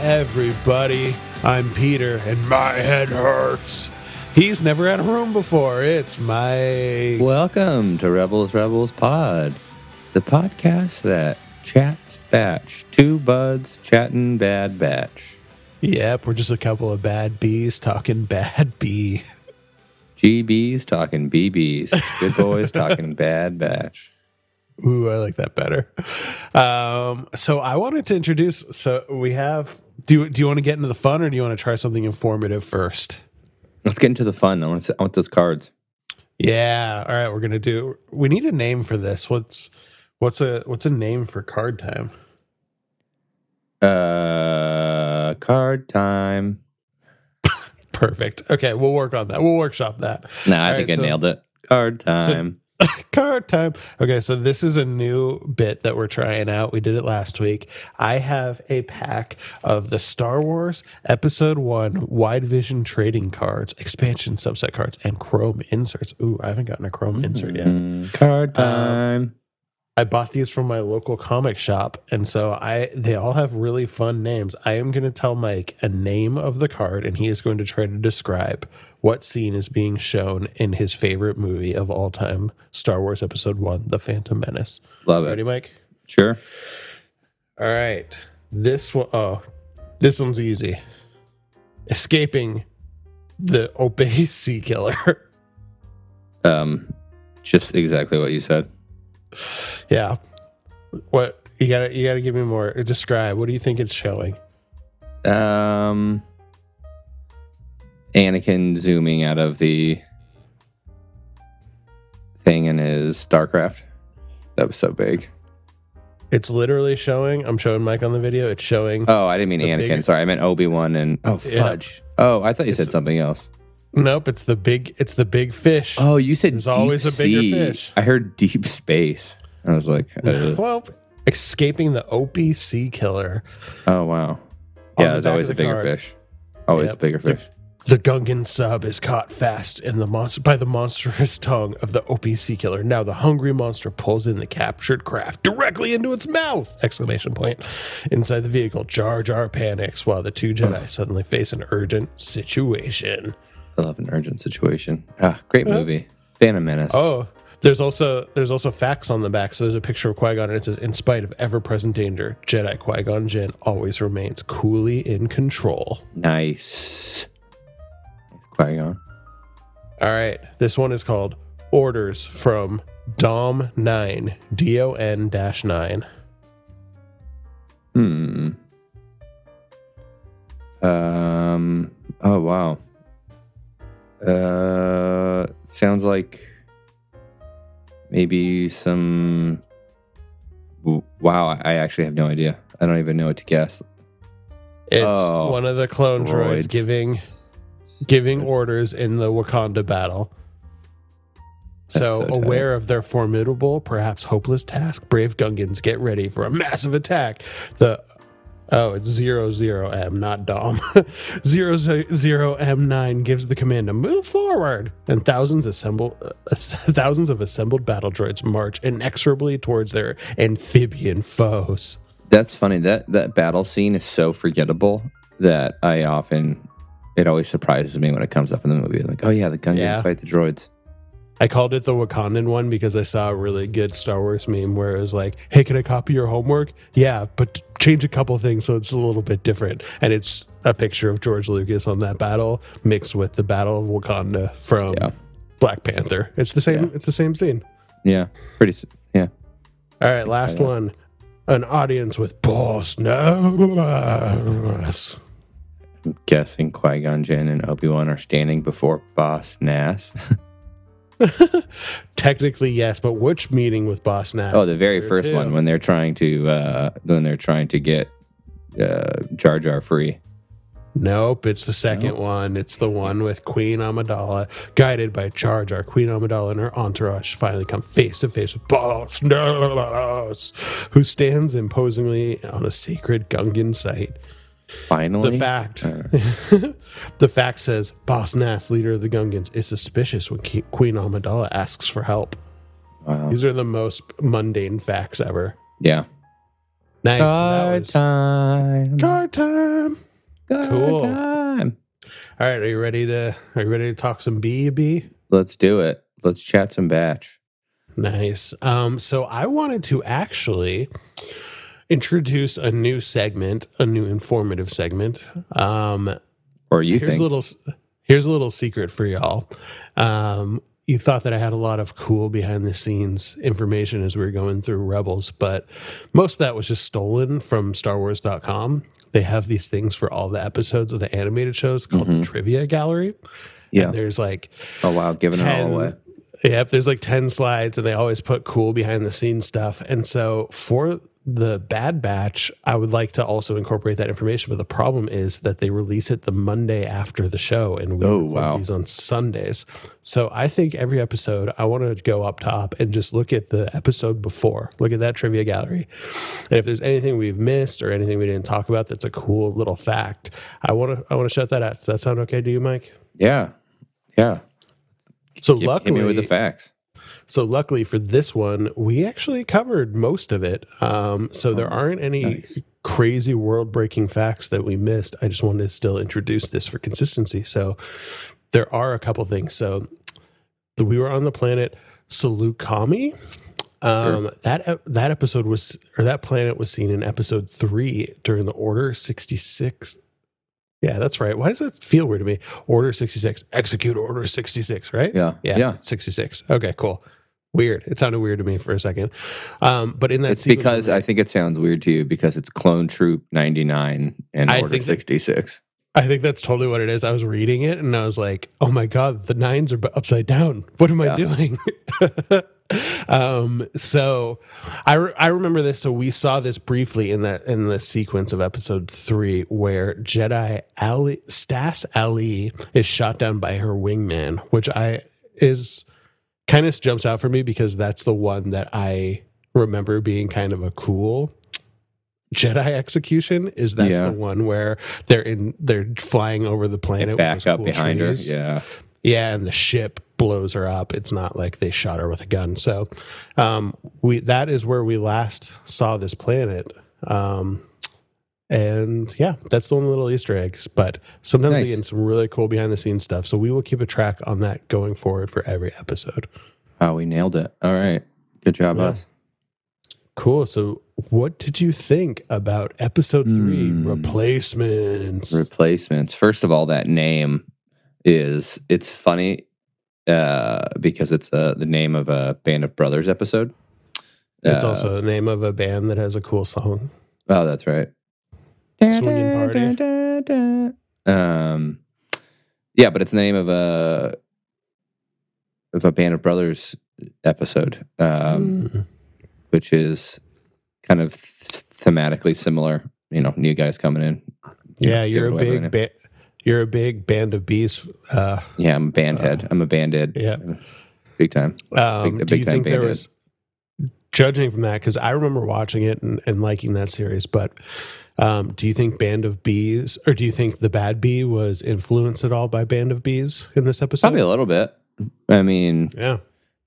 Everybody. I'm Peter, and my head hurts. He's never had a room before. It's my. Welcome to Rebels Rebels Pod, the podcast that chats batch. Two buds chatting bad batch. Yep, we're just a couple of bad bees talking bad bee. GBs talking BBs. Good boys talking bad batch. Ooh, I like that better. Um, so I wanted to introduce. So we have. Do you, do you want to get into the fun, or do you want to try something informative first? Let's get into the fun. I want, to, I want those cards. Yeah. All right. We're gonna do. We need a name for this. What's what's a what's a name for card time? Uh, card time. Perfect. Okay, we'll work on that. We'll workshop that. Nah, I All think right, I so- nailed it. Card time. card time. Okay, so this is a new bit that we're trying out. We did it last week. I have a pack of the Star Wars Episode 1 Wide Vision trading cards, expansion subset cards, and Chrome inserts. Ooh, I haven't gotten a Chrome insert yet. Mm, card Um, time. I bought these from my local comic shop, and so I they all have really fun names. I am going to tell Mike a name of the card, and he is going to try to describe what scene is being shown in his favorite movie of all time, Star Wars Episode One: The Phantom Menace. Love it. Ready, Mike? Sure. All right. This one oh this one's easy. Escaping the Opee Sea Killer. Um, just exactly what you said. yeah. What you gotta you gotta give me more. Describe. What do you think it's showing? Um, Anakin zooming out of the thing in his Starcraft. That was so big. It's literally showing. I'm showing Mike on the video. It's showing. Oh, I didn't mean The Anakin. bigger- Sorry, I meant Obi Wan and oh Yeah. fudge. Oh, I thought you said something else. nope. It's the big. It's the big fish. Oh, you said There's deep always a bigger sea. fish. I heard deep space. I was like, uh, well, escaping the Sea Killer. oh wow. Yeah, the there's always of a the bigger card. fish. Always Yep. a bigger The- fish. The Gungan sub is caught fast in the monster by the monstrous tongue of the Sea Killer. Now the hungry monster pulls in the captured craft directly into its mouth! Exclamation point. Inside the vehicle, Jar Jar panics while the two Jedi suddenly face an urgent situation. I love an urgent situation. Ah, great movie. Phantom Menace. Oh, there's also there's also facts on the back. So there's a picture of Qui Gon, and it says, "In spite of ever-present danger, Jedi Qui Gon Jinn always remains coolly in control." Nice. All right, this one is called "Orders from Dom Nine." D O N dash nine. Hmm. Um. Oh wow. Uh, sounds like maybe some. Wow, I actually have no idea. I don't even know what to guess. It's Oh, one of the clone droids droids. giving giving orders in the Wakanda battle. So, so tight. aware of their formidable, perhaps hopeless task, brave Gungans get ready for a massive attack. The oh, it's zero zero M, not Dom. zero zero M nine gives the command to move forward, and thousands assemble uh, thousands of assembled battle droids march inexorably towards their amphibian foes. That's funny. That that battle scene is so forgettable that I often it always surprises me when it comes up in the movie. Like, oh yeah, the Gungans Yeah. fight the droids. I called it the Wakandan one because I saw a really good Star Wars meme where it was like, "Hey, can I copy your homework?" Yeah, but change a couple things so it's a little bit different. And it's a picture of George Lucas on that battle mixed with the Battle of Wakanda from Yeah. Black Panther. It's the same. Yeah. It's the same scene. Yeah, pretty. s- Yeah. All right, last Yeah. one. An audience with Boss Nass. I'm guessing Qui Gon Jinn and Obi Wan are standing before Boss Nass. Technically, yes, but which meeting with Boss Nass? oh, the very first too. one when they're trying to uh, when they're trying to get uh, Jar Jar free. Nope, it's the second one. It's the one with Queen Amidala, guided by Jar Jar. Queen Amidala and her entourage finally come face to face with Boss Nass, who stands imposingly on a sacred Gungan site. Finally, The fact, the fact says Boss Nass, leader of the Gungans, is suspicious when Ke- Queen Amidala asks for help. wow. These are the most mundane facts ever. Yeah. Nice. So that Card was- time. Card time. Card Cool. time. All right, are you ready to are you ready to talk some B B? Let's do it. Let's chat some batch. Nice. Um, so I wanted to actually introduce a new segment, a new informative segment. Um, Or you here's think? a little here's a little secret for y'all. Um, you thought that I had a lot of cool behind the scenes information as we were going through Rebels, but most of that was just stolen from StarWars.com. They have these things for all the episodes of the animated shows called the Trivia Gallery. yeah. And there's like Oh wow, giving it all away. Yep, there's like 10 slides and they always put cool behind the scenes stuff. And so for the Bad Batch, I would like to also incorporate that information. But the problem is that they release it the Monday after the show and we Oh, wow. these on Sundays. So I think every episode, I want to go up top and just look at the episode before, look at that trivia gallery. And if there's anything we've missed or anything we didn't talk about that's a cool little fact, I want to I want to shut that out. Does that sound okay to you, Mike? Yeah. Yeah. So hit luckily, with the facts. So luckily for this one, we actually covered most of it. Um, so there aren't any Oh, nice. crazy world breaking facts that we missed. I just wanted to still introduce this for consistency. So there are a couple things. So we were on the planet Saleucami. Um, that that episode was or that planet was seen in episode three during the Order sixty six. Yeah, that's right. Why does that feel weird to me? Order sixty six, execute Order sixty six, right? Yeah. Yeah, Yeah. 66. Okay, cool. Weird. It sounded weird to me for a second. Um, but in that It's because I think it sounds weird to you because it's Clone Troop 99 and I Order think that- 66. I think that's totally what it is. I was reading it and I was like, "Oh my god, the nines are upside down. What am I doing?" um, so I re- I remember this. So we saw this briefly in that in the sequence of episode three where Jedi Ali Stass Allie is shot down by her wingman, which I is kind of jumps out for me because that's the one that I remember being kind of a cool Jedi execution. Is that's Yeah. the one where they're in they're flying over the planet, with Back up cool behind trees. her. Yeah. Yeah, and the ship blows her up. It's not like they shot her with a gun. So, um, we that is where we last saw this planet. Um, and yeah, that's the only little Easter eggs. But sometimes Nice. we get some really cool behind the scenes stuff. So we will keep a track on that going forward for every episode. Oh, we nailed it. All right. Good job, Yeah. us. Cool. So, what did you think about episode three Hmm. replacements? Replacements. First of all, that name is it's funny uh, because it's uh, the name of a Band of Brothers episode. it's Uh, also the name of a band that has a cool song. Oh, that's right. Swinging Party. Um, yeah, but it's the name of a of a Band of Brothers episode, um, Mm. which is kind of thematically similar. You know, new guys coming in. Yeah, give you're a big ba- you're a big band of bees. Uh, Yeah, I'm a band head. I'm a band head. yeah. big time. Um, Big- do big you time think there was judging from that? Because I remember watching it and, and liking that series, but um, do you think Band of Bees or do you think the Bad Bee was influenced at all by Band of Bees in this episode? Probably a little bit. I mean, Yeah.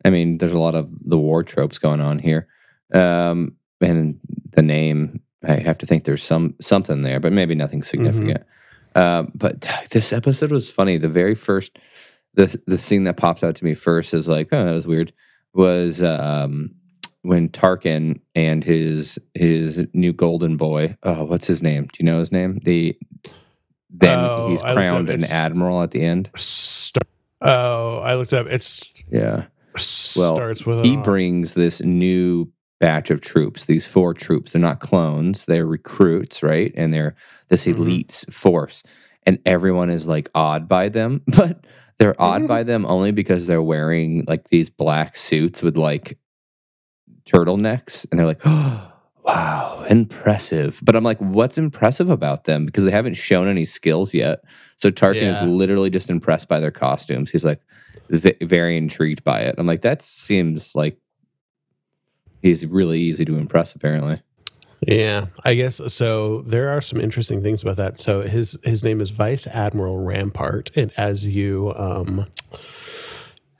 I mean, there's a lot of the war tropes going on here, um, and the name. I have to think there's some something there, but maybe nothing significant. Um, but this episode was funny. The very first, the the scene that pops out to me first is like, oh, that was weird. Was um, when Tarkin and his his new golden boy. Oh, what's his name? Do you know his name? The then Oh, he's I looked up. crowned an admiral at the end. Star- oh, I looked up. It's Yeah. Well, starts with he brings this new batch of troops. These four troops they're not clones they're recruits right? And they're this Mhm. elite force. And everyone is like awed by them but they're awed Mhm. by them only because they're wearing like these black suits with like turtlenecks. And they're like oh wow impressive. But i'm like what's impressive about them? Because they haven't shown any skills yet. So tarkin Yeah. is literally just impressed by their costumes. He's like v- very intrigued by it. I'm like that seems like he's really easy to impress apparently Yeah, I guess so. There are some interesting things about that. So his his name is Vice Admiral Rampart, and as you um,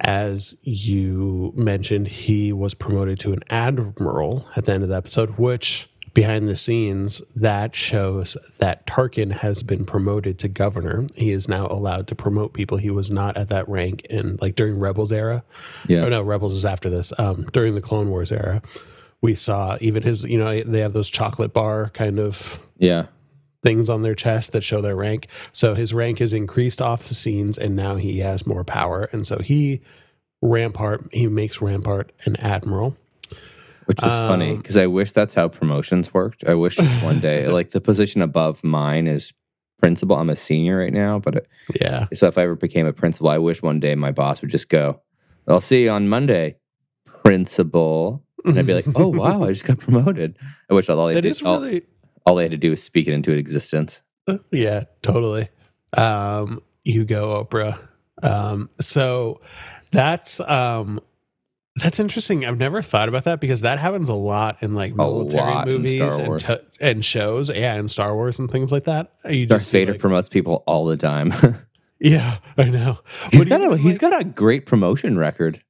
as you mentioned, he was promoted to an admiral at the end of the episode, which behind the scenes that shows that Tarkin has been promoted to governor. He is now allowed to promote people he was not at that rank in like during Rebels era. Yeah. Oh no, Rebels is after this. Um, during the Clone Wars era, we saw even his. You know, they have those chocolate bar kind of Yeah. things on their chest that show their rank. So his rank is increased off the scenes, and now he has more power. And so he Rampart. He makes Rampart an admiral. Which is funny Um, because I wish that's how promotions worked. I wish just one day, like the position above mine is principal. I'm a senior right now, but it, Yeah. so if I ever became a principal, I wish one day my boss would just go, "I'll see you on Monday, principal," and I'd be like, "Oh wow, I just got promoted." I wish all they That did, is all, all they had to do was speak it into existence. Yeah, totally. Um, you go, Oprah. Um, so that's um, that's interesting. I've never thought about that because that happens a lot in like military movies and t- and shows. Yeah, and Star Wars and things like that. You Darth Vader like- promotes people all the time. yeah, I know. he's got a even, he's like- got a great promotion record.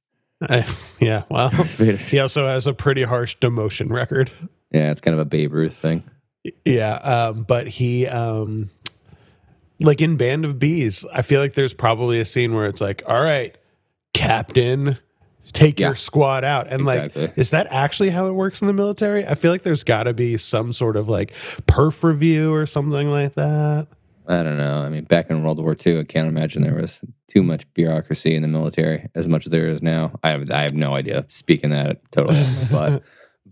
I- yeah. Well, he also has a pretty harsh demotion record. Yeah, it's kind of a Babe Ruth thing. Yeah, um, but he um like in Band of Bees, I feel like there's probably a scene where it's like, all right, Captain, take Yeah. your squad out. And Exactly. like, is that actually how it works in the military? I feel like there's gotta be some sort of like perf review or something like that. I don't know. I mean, back in World War II, I can't imagine there was too much bureaucracy in the military as much as there is now. I have, I have no idea. Speaking that totally out of my butt.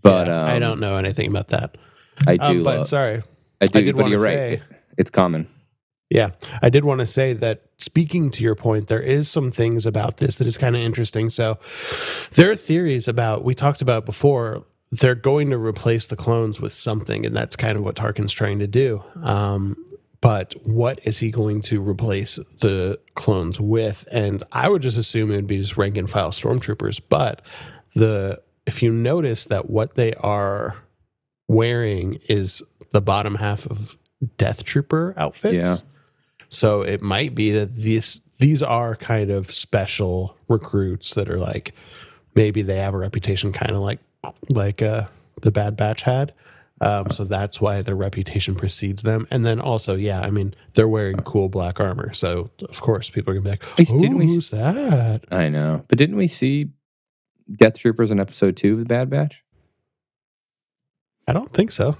But Yeah, um, I don't know anything about that. I do. Um, but love- sorry. I do. I did but you're say- right. It's common. Yeah, I did want to say that speaking to your point, there is some things about this that is kind of interesting. So there are theories about we talked about before. They're going to replace the clones with something, and that's kind of what Tarkin's trying to do. Um, but what is he going to replace the clones with? And I would just assume it would be just rank and file stormtroopers. But the if you notice that what they are wearing is the bottom half of Death Trooper outfits. Yeah. So it might be that these these are kind of special recruits that are like maybe they have a reputation kind of like like uh, the Bad Batch had. Um, so that's why their reputation precedes them. And then also, yeah, I mean, they're wearing cool black armor. So of course people are gonna be like, oh, didn't we- who's that? I know. But didn't we see Death Troopers in episode two of the Bad Batch? I don't think so.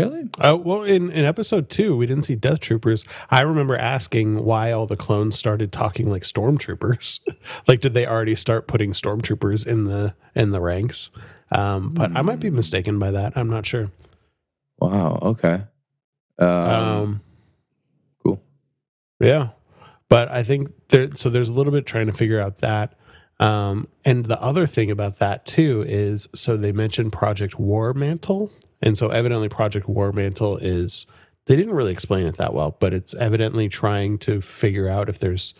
Really? Uh, well, in, in episode two, we didn't see Death Troopers. I remember asking why all the clones started talking like stormtroopers. like, did they already start putting stormtroopers in the in the ranks? Um, but I might be mistaken by that. I'm not sure. Wow. Okay. Um, Um, cool. yeah, but I think there. So there's a little bit trying to figure out that. Um, and the other thing about that too is, so they mentioned Project War Mantle, and so evidently Project War Mantle is. They didn't really explain it that well, but it's evidently trying to figure out if there's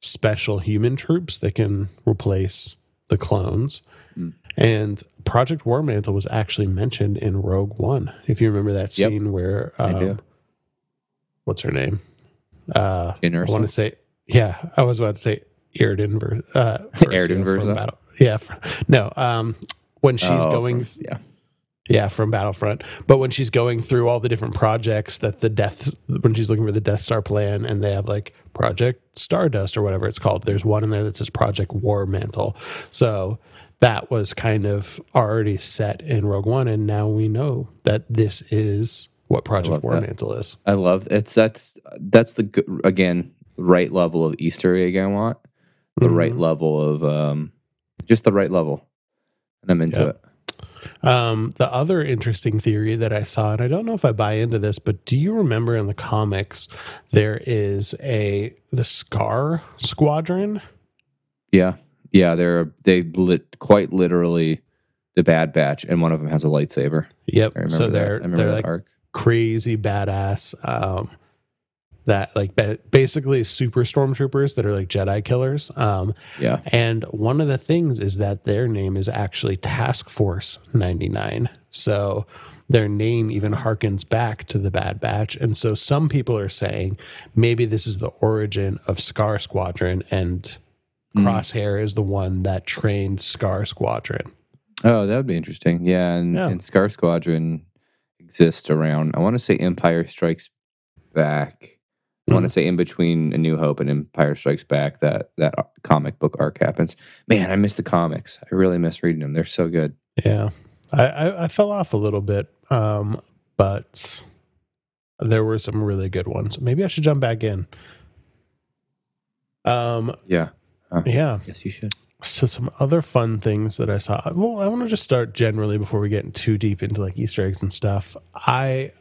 special human troops that can replace the clones. Mm. And Project War Mantle was actually mentioned in Rogue One. If you remember that Yep. scene where, um, what's her name? Uh, I want to say, yeah, I was about to say uh, Erden Versa Versa? from Battle. Yeah, fr- no. Um, when she's Oh, going, from- yeah. Yeah, from Battlefront. But when she's going through all the different projects that the Death, when she's looking for the Death Star plan, and they have like Project Stardust or whatever it's called, there's one in there that says Project War Mantle. So that was kind of already set in Rogue One, and now we know that this is what Project War that. Mantle is. I love it's that's that's the again right level of Easter egg I want. The right Mhm. level of um, just the right level, and I'm into Yeah. it. Um, the other interesting theory that I saw, and I don't know if I buy into this, but do you remember in the comics there is a the Scar Squadron? Yeah, yeah. They're they lit quite literally the Bad Batch, and one of them has a lightsaber. Yep. I remember so they're I remember they're that like arc. crazy badass. Um, that like basically super stormtroopers that are like Jedi killers. Um, Yeah, and one of the things is that their name is actually Task Force 99. So their name even harkens back to the Bad Batch. And so some people are saying maybe this is the origin of Scar Squadron and Mm. Crosshair is the one that trained Scar Squadron. Oh, that would be interesting. Yeah, and, Yeah. and Scar Squadron exists around. I want to say Empire Strikes Back. I want to say in between A New Hope and Empire Strikes Back that that comic book arc happens. Man, I miss the comics. I really miss reading them. They're so good. Yeah, I, I, I fell off a little bit, um, but there were some really good ones. Maybe I should jump back in. Um, Yeah. yeah. Yes, you should. So some other fun things that I saw. Well, I want to just start generally before we get too deep into like Easter eggs and stuff. I,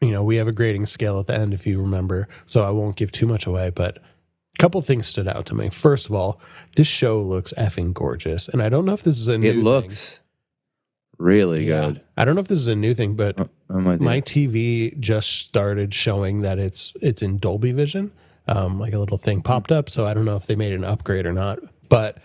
you know, we have a grading scale at the end if you remember, so I won't give too much away. But a couple things stood out to me. First of all, this show looks effing gorgeous, and I don't know if this is a new. It thing. looks really Yeah. good. I don't know if this is a new thing, but I'm my TV just started showing that it's it's in Dolby Vision. Um, like a little thing popped up, so I don't know if they made an upgrade or not, but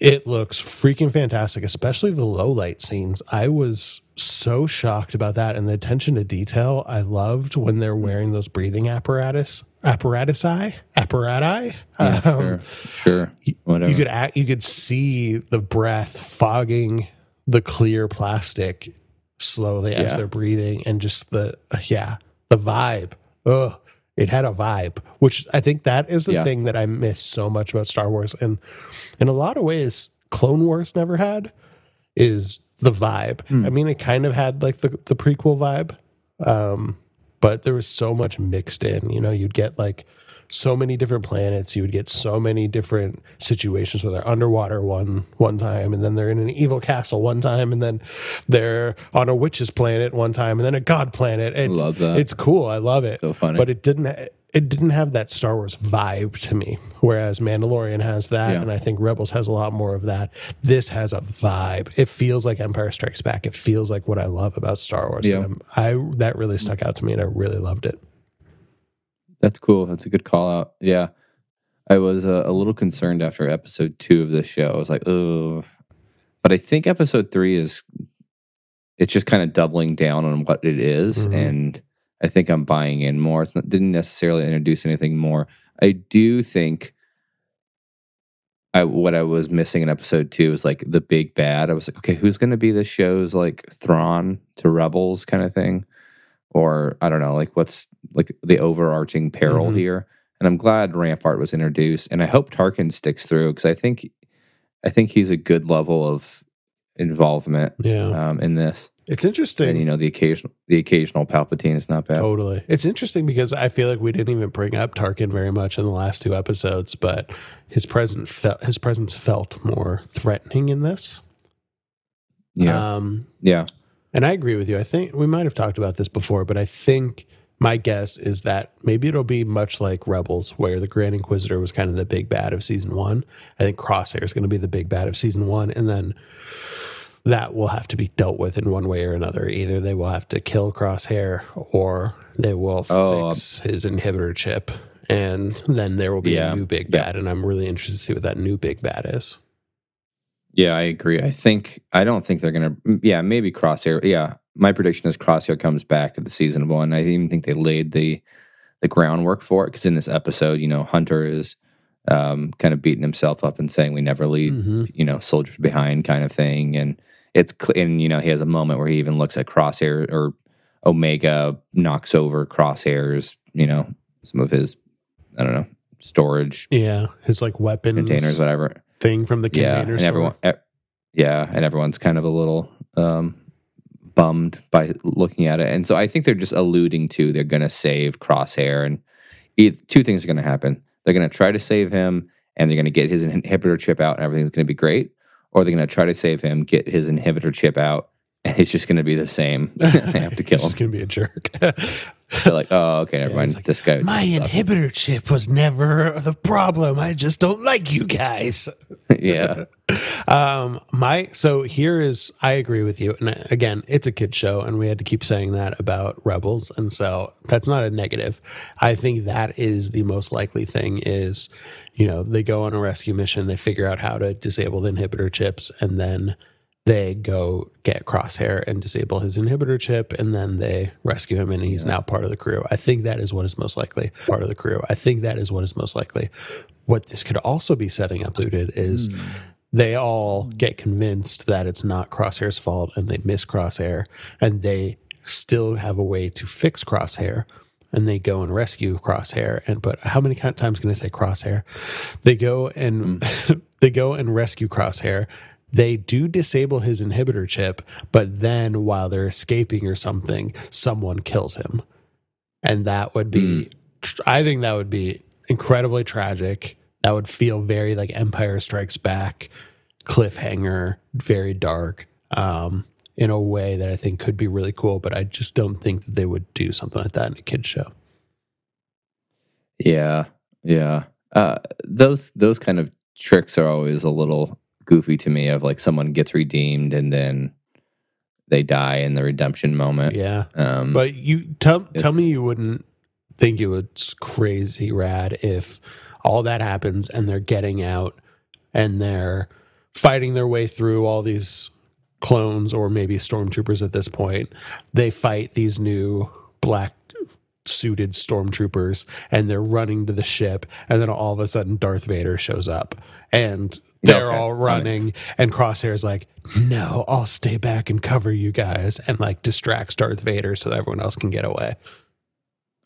it looks freaking fantastic, especially the low light scenes. I was so shocked about that and the attention to detail. I loved when they're wearing those breathing apparatus apparatusi apparati. Yeah, Um, sure, sure. Whatever. you could act, you could see the breath fogging the clear plastic slowly as they're breathing and just the yeah the vibe Ugh, it had a vibe which i think that is the Yeah. thing that i miss so much about star wars and in a lot of ways clone wars never had is the vibe Hmm. i mean it kind of had like the, the prequel vibe um but there was so much mixed in you know you'd get like so many different planets you would get so many different situations where they're underwater one one time and then they're in an evil castle one time and then they're on a witch's planet one time and then a god planet and Love that. it's cool i love it So funny. but it didn't it didn't have that star wars vibe to me whereas mandalorian has that Yeah. and i think rebels has a lot more of that this has a vibe it feels like empire strikes back it feels like what i love about star wars Yeah. i that really stuck out to me and i really loved it That's cool. That's a good call out. Yeah. I was uh, a little concerned after episode two of this show. I was like, oh, but I think episode three is, it's just kind of doubling down on what it is, Mhm. And I think I'm buying in more. It's not, didn't necessarily introduce anything more. I do think I, what I was missing in episode two was like the big bad. I was like, okay, who's going to be this show's like Thrawn to Rebels kind of thing? Or I don't know, like what's like the overarching peril Mhm. here? And I'm glad Rampart was introduced, and I hope Tarkin sticks through because I think, I think he's a good level of involvement yeah um, in this. it's interesting And you know, the occasional the occasional Palpatine is not bad. Totally. It's interesting because I feel like we didn't even bring up Tarkin very much in the last two episodes, but his presence felt his presence felt more threatening in this. Yeah, Um, yeah, and I agree with you. I think we might have talked about this before, but I think my guess is that maybe it'll be much like Rebels, where the Grand Inquisitor was kind of the big bad of season one. I think Crosshair is going to be the big bad of season one, and then that will have to be dealt with in one way or another. Either they will have to kill Crosshair, or they will Oh, um, fix his inhibitor chip, and then there will be Yeah, a new big yeah. bad. And I'm really interested to see what that new big bad is. Yeah. I agree. I think I don't think they're gonna. Yeah, maybe Crosshair. Yeah, my prediction is Crosshair comes back at the season one. I even think they laid the the groundwork for it because in this episode, you know, Hunter is um, kind of beating himself up and saying we never leave, Mhm. you know, soldiers behind, kind of thing. And it's and you know he has a moment where he even looks at Crosshair or Omega knocks over Crosshairs, you know, some of his I don't know storage Yeah, his like weapons containers, whatever. Thing from the Yeah, and store. everyone, e- yeah, and everyone's kind of a little um, bummed by looking at it, and so I think they're just alluding to they're going to save Crosshair, and it, two things are going to happen: they're going to try to save him, and they're going to get his inhibitor chip out, and everything's going to be great, or they're going to try to save him, get his inhibitor chip out, and it's just going to be the same. they have to kill He's him. gonna be a jerk. They're like, oh, okay, never Yeah, mind. like, this guy, My inhibitor chip was never the problem. I just don't like you guys. yeah, Um, my so here is I agree with you, and again, it's a kid show, and we had to keep saying that about Rebels, and so that's not a negative. I think that is the most likely thing. Is you know they go on a rescue mission, they figure out how to disable the inhibitor chips, and then they go get Crosshair and disable his inhibitor chip, and then they rescue him, and he's now part of the crew. I think that is what is most likely part of the crew. I think that is what is most likely. What this could also be setting up, Looted, is hmm. they all get convinced that it's not Crosshair's fault, and they miss Crosshair, and they still have a way to fix Crosshair. And they go and rescue Crosshair. And but how many times can I say Crosshair? They go and hmm. they go and rescue Crosshair. They do disable his inhibitor chip, but then while they're escaping or something, someone kills him. And that would be I think that would be incredibly tragic. That would feel very like Empire Strikes Back, cliffhanger, very dark, um, in a way that I think could be really cool. But I just don't think that they would do something like that in a kids show. Yeah, yeah. Uh, those those kind of tricks are always a little goofy to me. Of like someone gets redeemed and then they die in the redemption moment. Yeah, Um, but you tell tell me you wouldn't think it was crazy rad if all that happens and they're getting out and they're fighting their way through all these clones or maybe stormtroopers at this point. They fight these new black suited stormtroopers and they're running to the ship and then all of a sudden Darth Vader shows up and they're Okay, all running and Crosshair's like no I'll stay back and cover you guys and like distracts Darth Vader so that everyone else can get away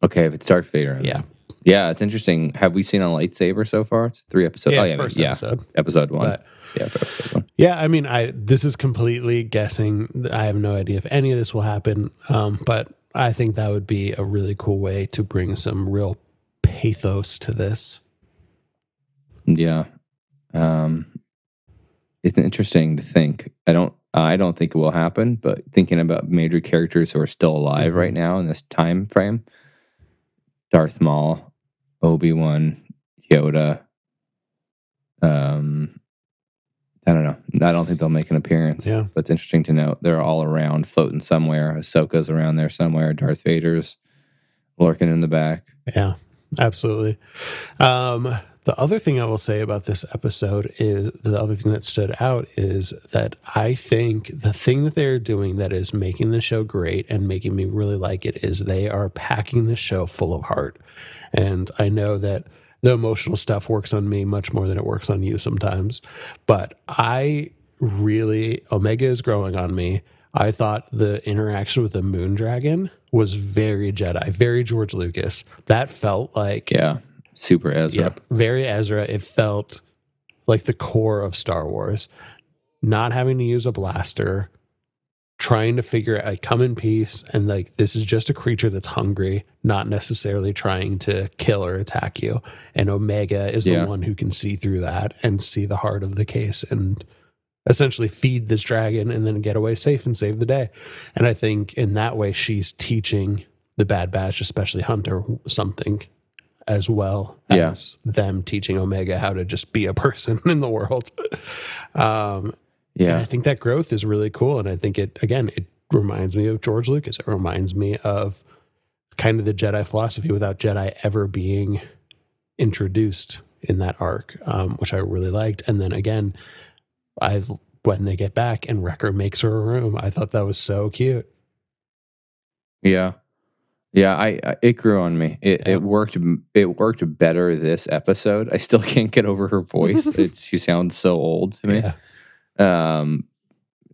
okay, if it's Darth Vader, yeah yeah, it's interesting. Have we seen a lightsaber so far? It's three episodes. yeah oh, yeah, first yeah, episode episode one. but yeah, episode one. yeah I mean I this is completely guessing I have no idea if any of this will happen um but I think that would be a really cool way to bring some real pathos to this Yeah. Um it's interesting to think. I don't I don't think it will happen, but thinking about major characters who are still alive right now in this time frame. Darth Maul, Obi-Wan, Yoda. Um I don't know. I don't think they'll make an appearance. yeah But it's interesting to note they're all around, floating somewhere. Ahsoka's around there somewhere. Darth Vader's lurking in the back. Yeah, absolutely. Um, the other thing I will say about this episode is the other thing that stood out is that I think the thing that they're doing that is making the show great and making me really like it is they are packing the show full of heart. And I know that the emotional stuff works on me much more than it works on you sometimes, but I really, Omega is growing on me. I thought the interaction with the moon dragon was very Jedi, very George Lucas. That felt like Yeah. Super Ezra. Yep. Very Ezra. It felt like the core of Star Wars. Not having to use a blaster, trying to figure out, like, come in peace, and like, this is just a creature that's hungry, not necessarily trying to kill or attack you. And Omega is Yeah. the one who can see through that and see the heart of the case and essentially feed this dragon and then get away safe and save the day. And I think in that way, she's teaching the Bad Batch, especially Hunter, something as well Yeah. as them teaching Omega how to just be a person in the world. Um, and I think that growth is really cool. And I think it, again, it reminds me of George Lucas. It reminds me of kind of the Jedi philosophy without Jedi ever being introduced in that arc, um, which I really liked. And then again, I when they get back and Wrecker makes her a room, I thought that was so cute. Yeah. Yeah, I, I it grew on me. It Yeah. it worked it worked better this episode. I still can't get over her voice. it's she sounds so old to me. Yeah. Um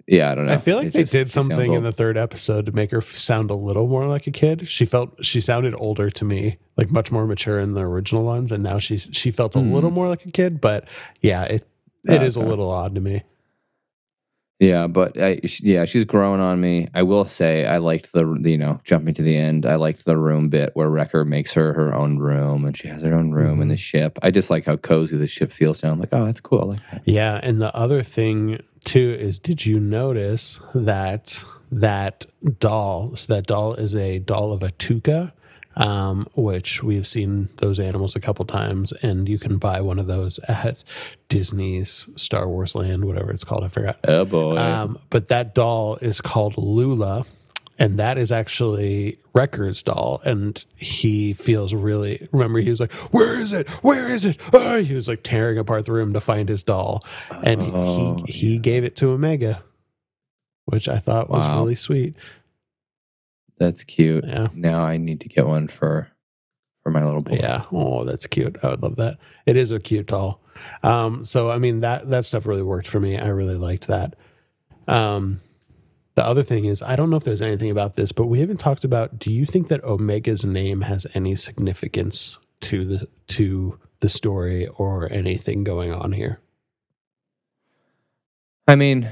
yeah, I don't know. I feel like It they just- did something in the third episode to make her f- sound a little more like a kid. She felt she sounded older to me, like much more mature in the original ones, and now she's she felt a Hmm. little more like a kid. But yeah, it it is a Okay. little odd to me. Yeah, but I, yeah, she's growing on me. I will say I liked the you know jumping to the end. I liked the room bit where Wrecker makes her her own room and she has her own room in the mm-hmm. ship. I just like how cozy the ship feels now. I'm like, oh, that's cool. Like that. Yeah, and the other thing too is, did you notice that that doll? So that doll is a doll of a tooka, um, which we've seen those animals a couple times, and you can buy one of those at Disney's Star Wars Land, whatever it's called. I forgot. Oh boy. Um, but that doll is called Lula, and that is actually Wrecker's doll. And he feels really. Remember, he was like, "Where is it? Where is it?" Oh, he was like tearing apart the room to find his doll, and he- Oh, he he gave it to Omega, which I thought was Wow. really sweet. That's cute. Yeah, Now I need to get one for for my little boy. yeah. Oh, that's cute. I would love that. It is a cute doll. Um, so I mean that that stuff really worked for me. I really liked that. Um, the other thing is, I don't know if there's anything about this, but we haven't talked about. Do you think that Omega's name has any significance to the to the story or anything going on here? I mean,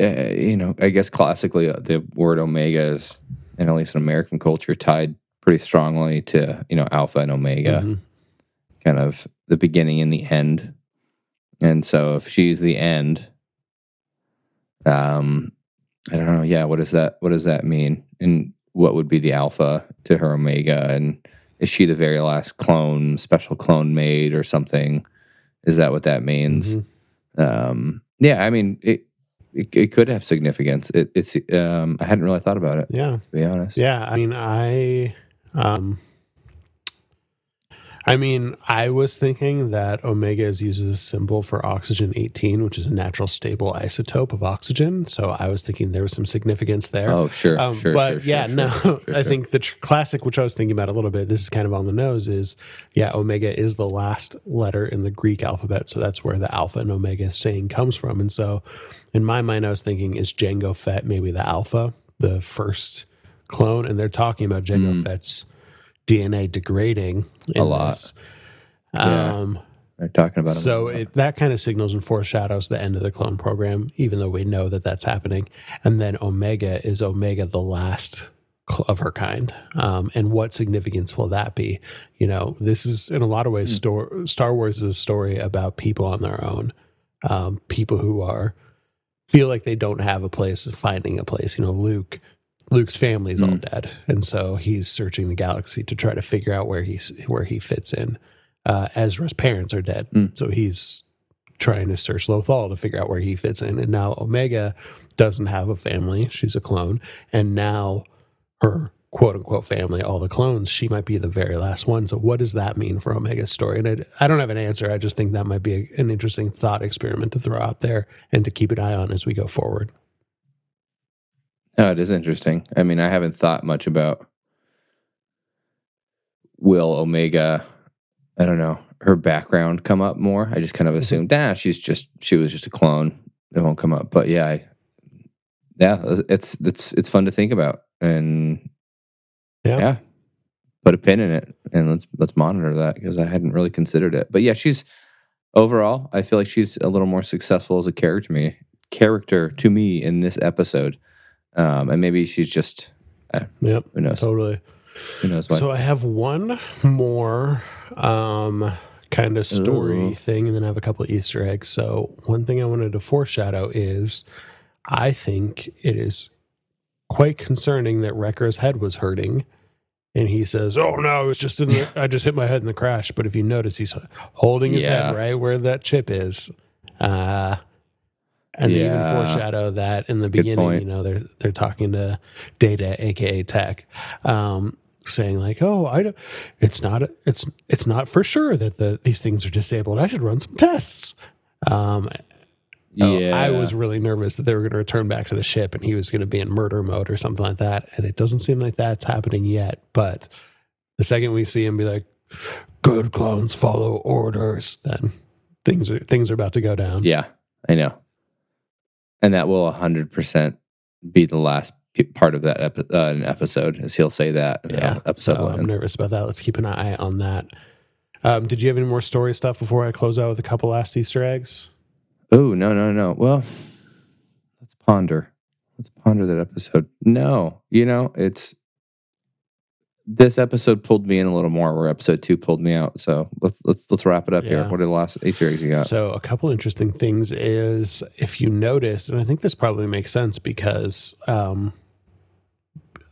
uh, you know, I guess classically uh, the word omega is, in at least in American culture, tied pretty strongly to you know alpha and omega, Mhm. kind of the beginning and the end. And so, if she's the end, um, I don't know. Yeah, what does that what does that mean? And what would be the alpha to her omega? And is she the very last clone, special clone made, or something? Is that what that means? Mhm. um yeah i mean it it, it could have significance it, it's um i hadn't really thought about it Yeah. to be honest Yeah, I mean, I, um, I mean, I was thinking that omega is used as a symbol for oxygen 18, which is a natural stable isotope of oxygen. So I was thinking there was some significance there. oh sure Um, sure but sure, yeah, sure, no, I think the tr- classic, which I was thinking about a little bit, this is kind of on the nose, is yeah, omega is the last letter in the Greek alphabet. So that's where the alpha and omega saying comes from. And so in my mind, I was thinking, is Jango Fett maybe the alpha, the first clone? And they're talking about Jango Fett's DNA degrading in. A lot. this. Yeah. Um, they're talking about so it that kind of signals and foreshadows the end of the clone program, even though we know that that's happening. And then Omega is Omega, the last of her kind. Um, and what significance will that be? You know, this is in a lot of ways, stor- Star Wars is a story about people on their own, um, people who are feel like they don't have a place, finding a place. You know, Luke. Luke's family's all dead, and so he's searching the galaxy to try to figure out where he's where he fits in. Uh, Ezra's parents are dead, so he's trying to search Lothal to figure out where he fits in. And now Omega doesn't have a family; she's a clone, and now her quote unquote family, all the clones, she might be the very last one. So, what does that mean for Omega's story? And I, I don't have an answer. I just think that might be a, an interesting thought experiment to throw out there and to keep an eye on as we go forward. Oh it is interesting. I mean i haven't thought much about will omega. I don't know her background come up more? I just kind of assumed ah she's just she was just a clone. It won't come up. But yeah i yeah it's it's it's fun to think about and Yeah. yeah put a pin in it and let's let's monitor that because i hadn't really considered it. But yeah she's overall i feel like she's a little more successful as a character to me character to me in this episode um and maybe she's just Yep. who knows Totally. who knows what So I have one more um, kind of story Ooh. thing, and then I have a couple of Easter eggs. So one thing I wanted to foreshadow is I think it is quite concerning that Wrecker's head was hurting. And he says, "Oh no, it's just in the, I just hit my head in the crash." But if you notice, he's holding his Yeah. head right where that chip is. Uh, and they even foreshadow that in the beginning. You know, they're they're talking to Data, aka Tech, um, saying like, "Oh, I don't, it's not it's it's not for sure that the these things are disabled. I should run some tests." Um, oh, yeah I was really nervous that they were going to return back to the ship and he was going to be in murder mode or something like that. And it doesn't seem like that's happening yet. But the second we see him be like, "Good clones follow orders," then things are things are about to go down. yeah i know and that will 100% be the last part of that epi- uh, an episode as he'll say that Yeah, episode so I'm nervous about that. Let's keep an eye on that. Um, did you have any more story stuff before I close out with a couple last Easter eggs? Oh no no no! Well, let's ponder. Let's ponder that episode. No, you know it's this episode pulled me in a little more, where episode two pulled me out. So let's let's let's wrap it up here. What are the last Easter eggs you got? So a couple interesting things is if you noticed, and I think this probably makes sense because um,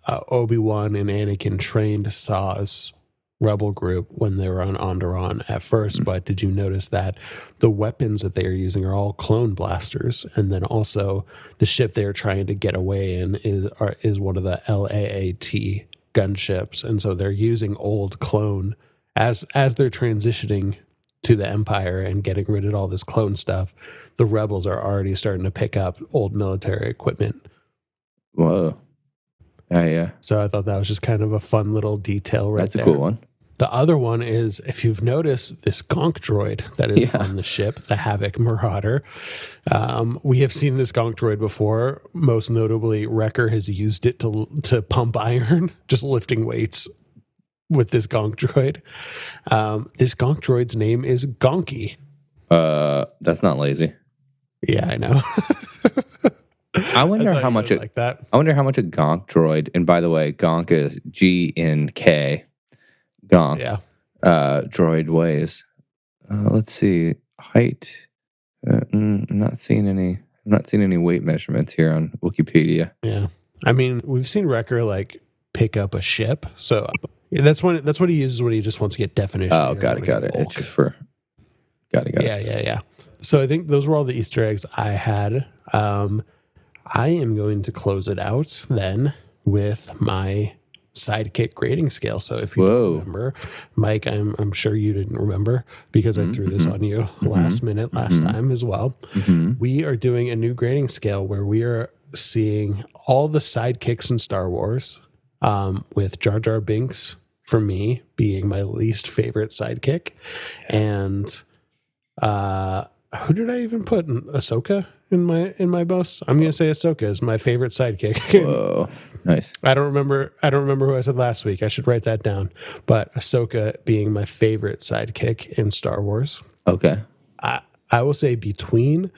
uh, Obi Wan and Anakin trained Saw's rebel group when they were on Onderon at first. But did you notice that the weapons that they are using are all clone blasters, and then also the ship they are trying to get away in is are, is one of the LAAT gunships, and so they're using old clone as as they're transitioning to the empire and getting rid of all this clone stuff the rebels are already starting to pick up old military equipment. Whoa, yeah, yeah, so i thought that was just kind of a fun little detail right that's there. a cool one. The other one is if you've noticed this Gonk droid that is Yeah. on the ship, the Havoc Marauder. Um, we have seen this Gonk droid before. Most notably, Wrecker has used it to to pump iron, just lifting weights with this Gonk droid. Um, this Gonk droid's name is Gonky. Uh, that's not lazy. Yeah, I know. I wonder thought how much it, like that. I wonder how much a Gonk droid. And by the way, Gonk is G N K. Gonk Yeah. uh, droid weighs. Uh, let's see height. Uh, mm, I'm not seeing any. I'm not seeing any weight measurements here on Wikipedia. Yeah. I mean, we've seen Wrecker like pick up a ship. So yeah, that's when that's what he uses when he just wants to get definition. Oh, got it, got it. It's just for. Got it, got it. Yeah, yeah, yeah. So I think those were all the Easter eggs I had. Um, I am going to close it out then with my sidekick grading scale. So if you don't remember, Mike, I'm I'm sure you didn't remember because I threw this on you last minute last time as well. Mhm. We are doing a new grading scale where we are seeing all the sidekicks in Star Wars, um, with Jar Jar Binks for me being my least favorite sidekick, and uh, who did I even put? In Ahsoka in my in my most? I'm gonna say Ahsoka is my favorite sidekick. Whoa, nice. I don't remember. I don't remember who I said last week. I should write that down. But Ahsoka being my favorite sidekick in Star Wars. Okay. I, I will say between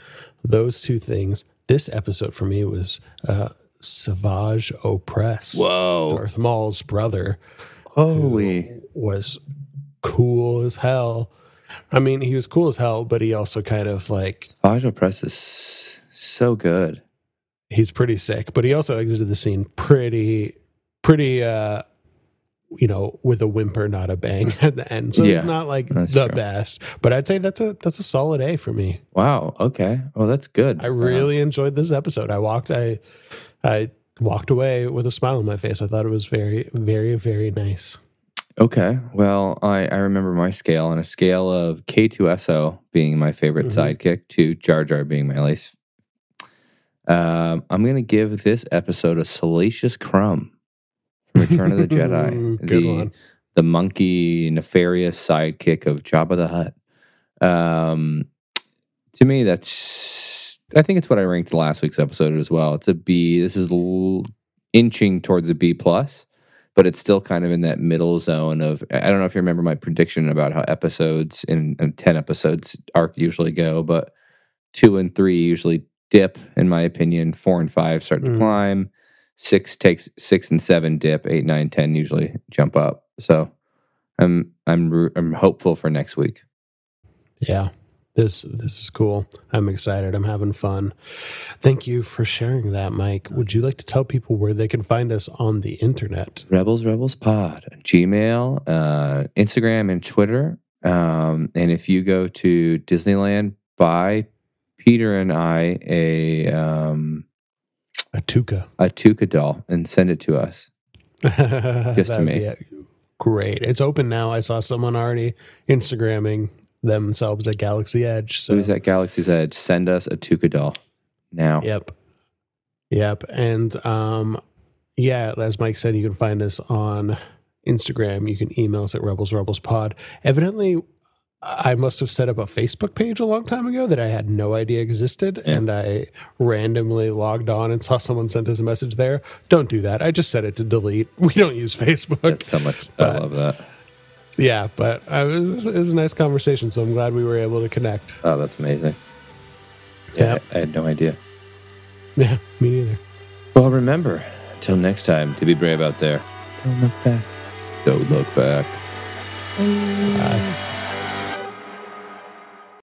those two things, this episode for me was uh, Savage Opress. Whoa. Darth Maul's brother Holy. was cool as hell. I mean, he was cool as hell, but he also kind of like Savage Opress is so good. he's pretty sick. But he also exited the scene pretty, pretty, uh, you know, with a whimper, not a bang at the end. So Yeah, it's not like the true. best, but I'd say that's a that's a solid A for me. Wow. Okay. Oh, that's good. I really enjoyed this episode. I walked I I walked away with a smile on my face. I thought it was very, very, very nice. Okay. Well, I, I remember my scale on a scale of K2SO being my favorite Mhm. sidekick to Jar Jar being my least. Um, I'm going to give this episode a salacious crumb from Return of the Jedi. Good the, one. the monkey nefarious sidekick of Jabba the Hutt. Um, to me, that's I think it's what I ranked last week's episode as well. It's a B. This is l- inching towards a B plus, but it's still kind of in that middle zone of. I don't know if you remember my prediction about how episodes in, in ten episodes arc usually go, but two and three usually dip, in my opinion. Four and five start to Mhm. climb. Six takes six and seven dip. Eight, nine, ten usually jump up. So I'm I'm I'm hopeful for next week. Yeah. This this is cool. I'm excited. I'm having fun. Thank you for sharing that, Mike. Would you like to tell people where they can find us on the internet? Rebels Rebels Pod, Gmail, uh, Instagram, and Twitter. Um, and if you go to Disneyland, buy Peter and I a um, a tooka. a tooka doll and send it to us. Just to me. Great. It's open now. I saw someone already Instagramming themselves at Galaxy Edge. So Who's at Galaxy's Edge? Send us a tooka doll now. Yep. Yep. And um yeah, as Mike said, you can find us on Instagram. You can email us at Rebels Rebels Pod. Evidently, I must have set up a Facebook page a long time ago that I had no idea existed, Yeah. and I randomly logged on and saw someone sent us a message there. Don't do that. I just set it to delete. We don't use Facebook. That's so much. I love that. Yeah, but uh, I was, it was a nice conversation, so I'm glad we were able to connect. Oh, that's amazing. Yeah, Yep. I, I had no idea. Yeah, me neither. Well, remember, until next time, to be brave out there. Don't look back. Don't look back. Bye.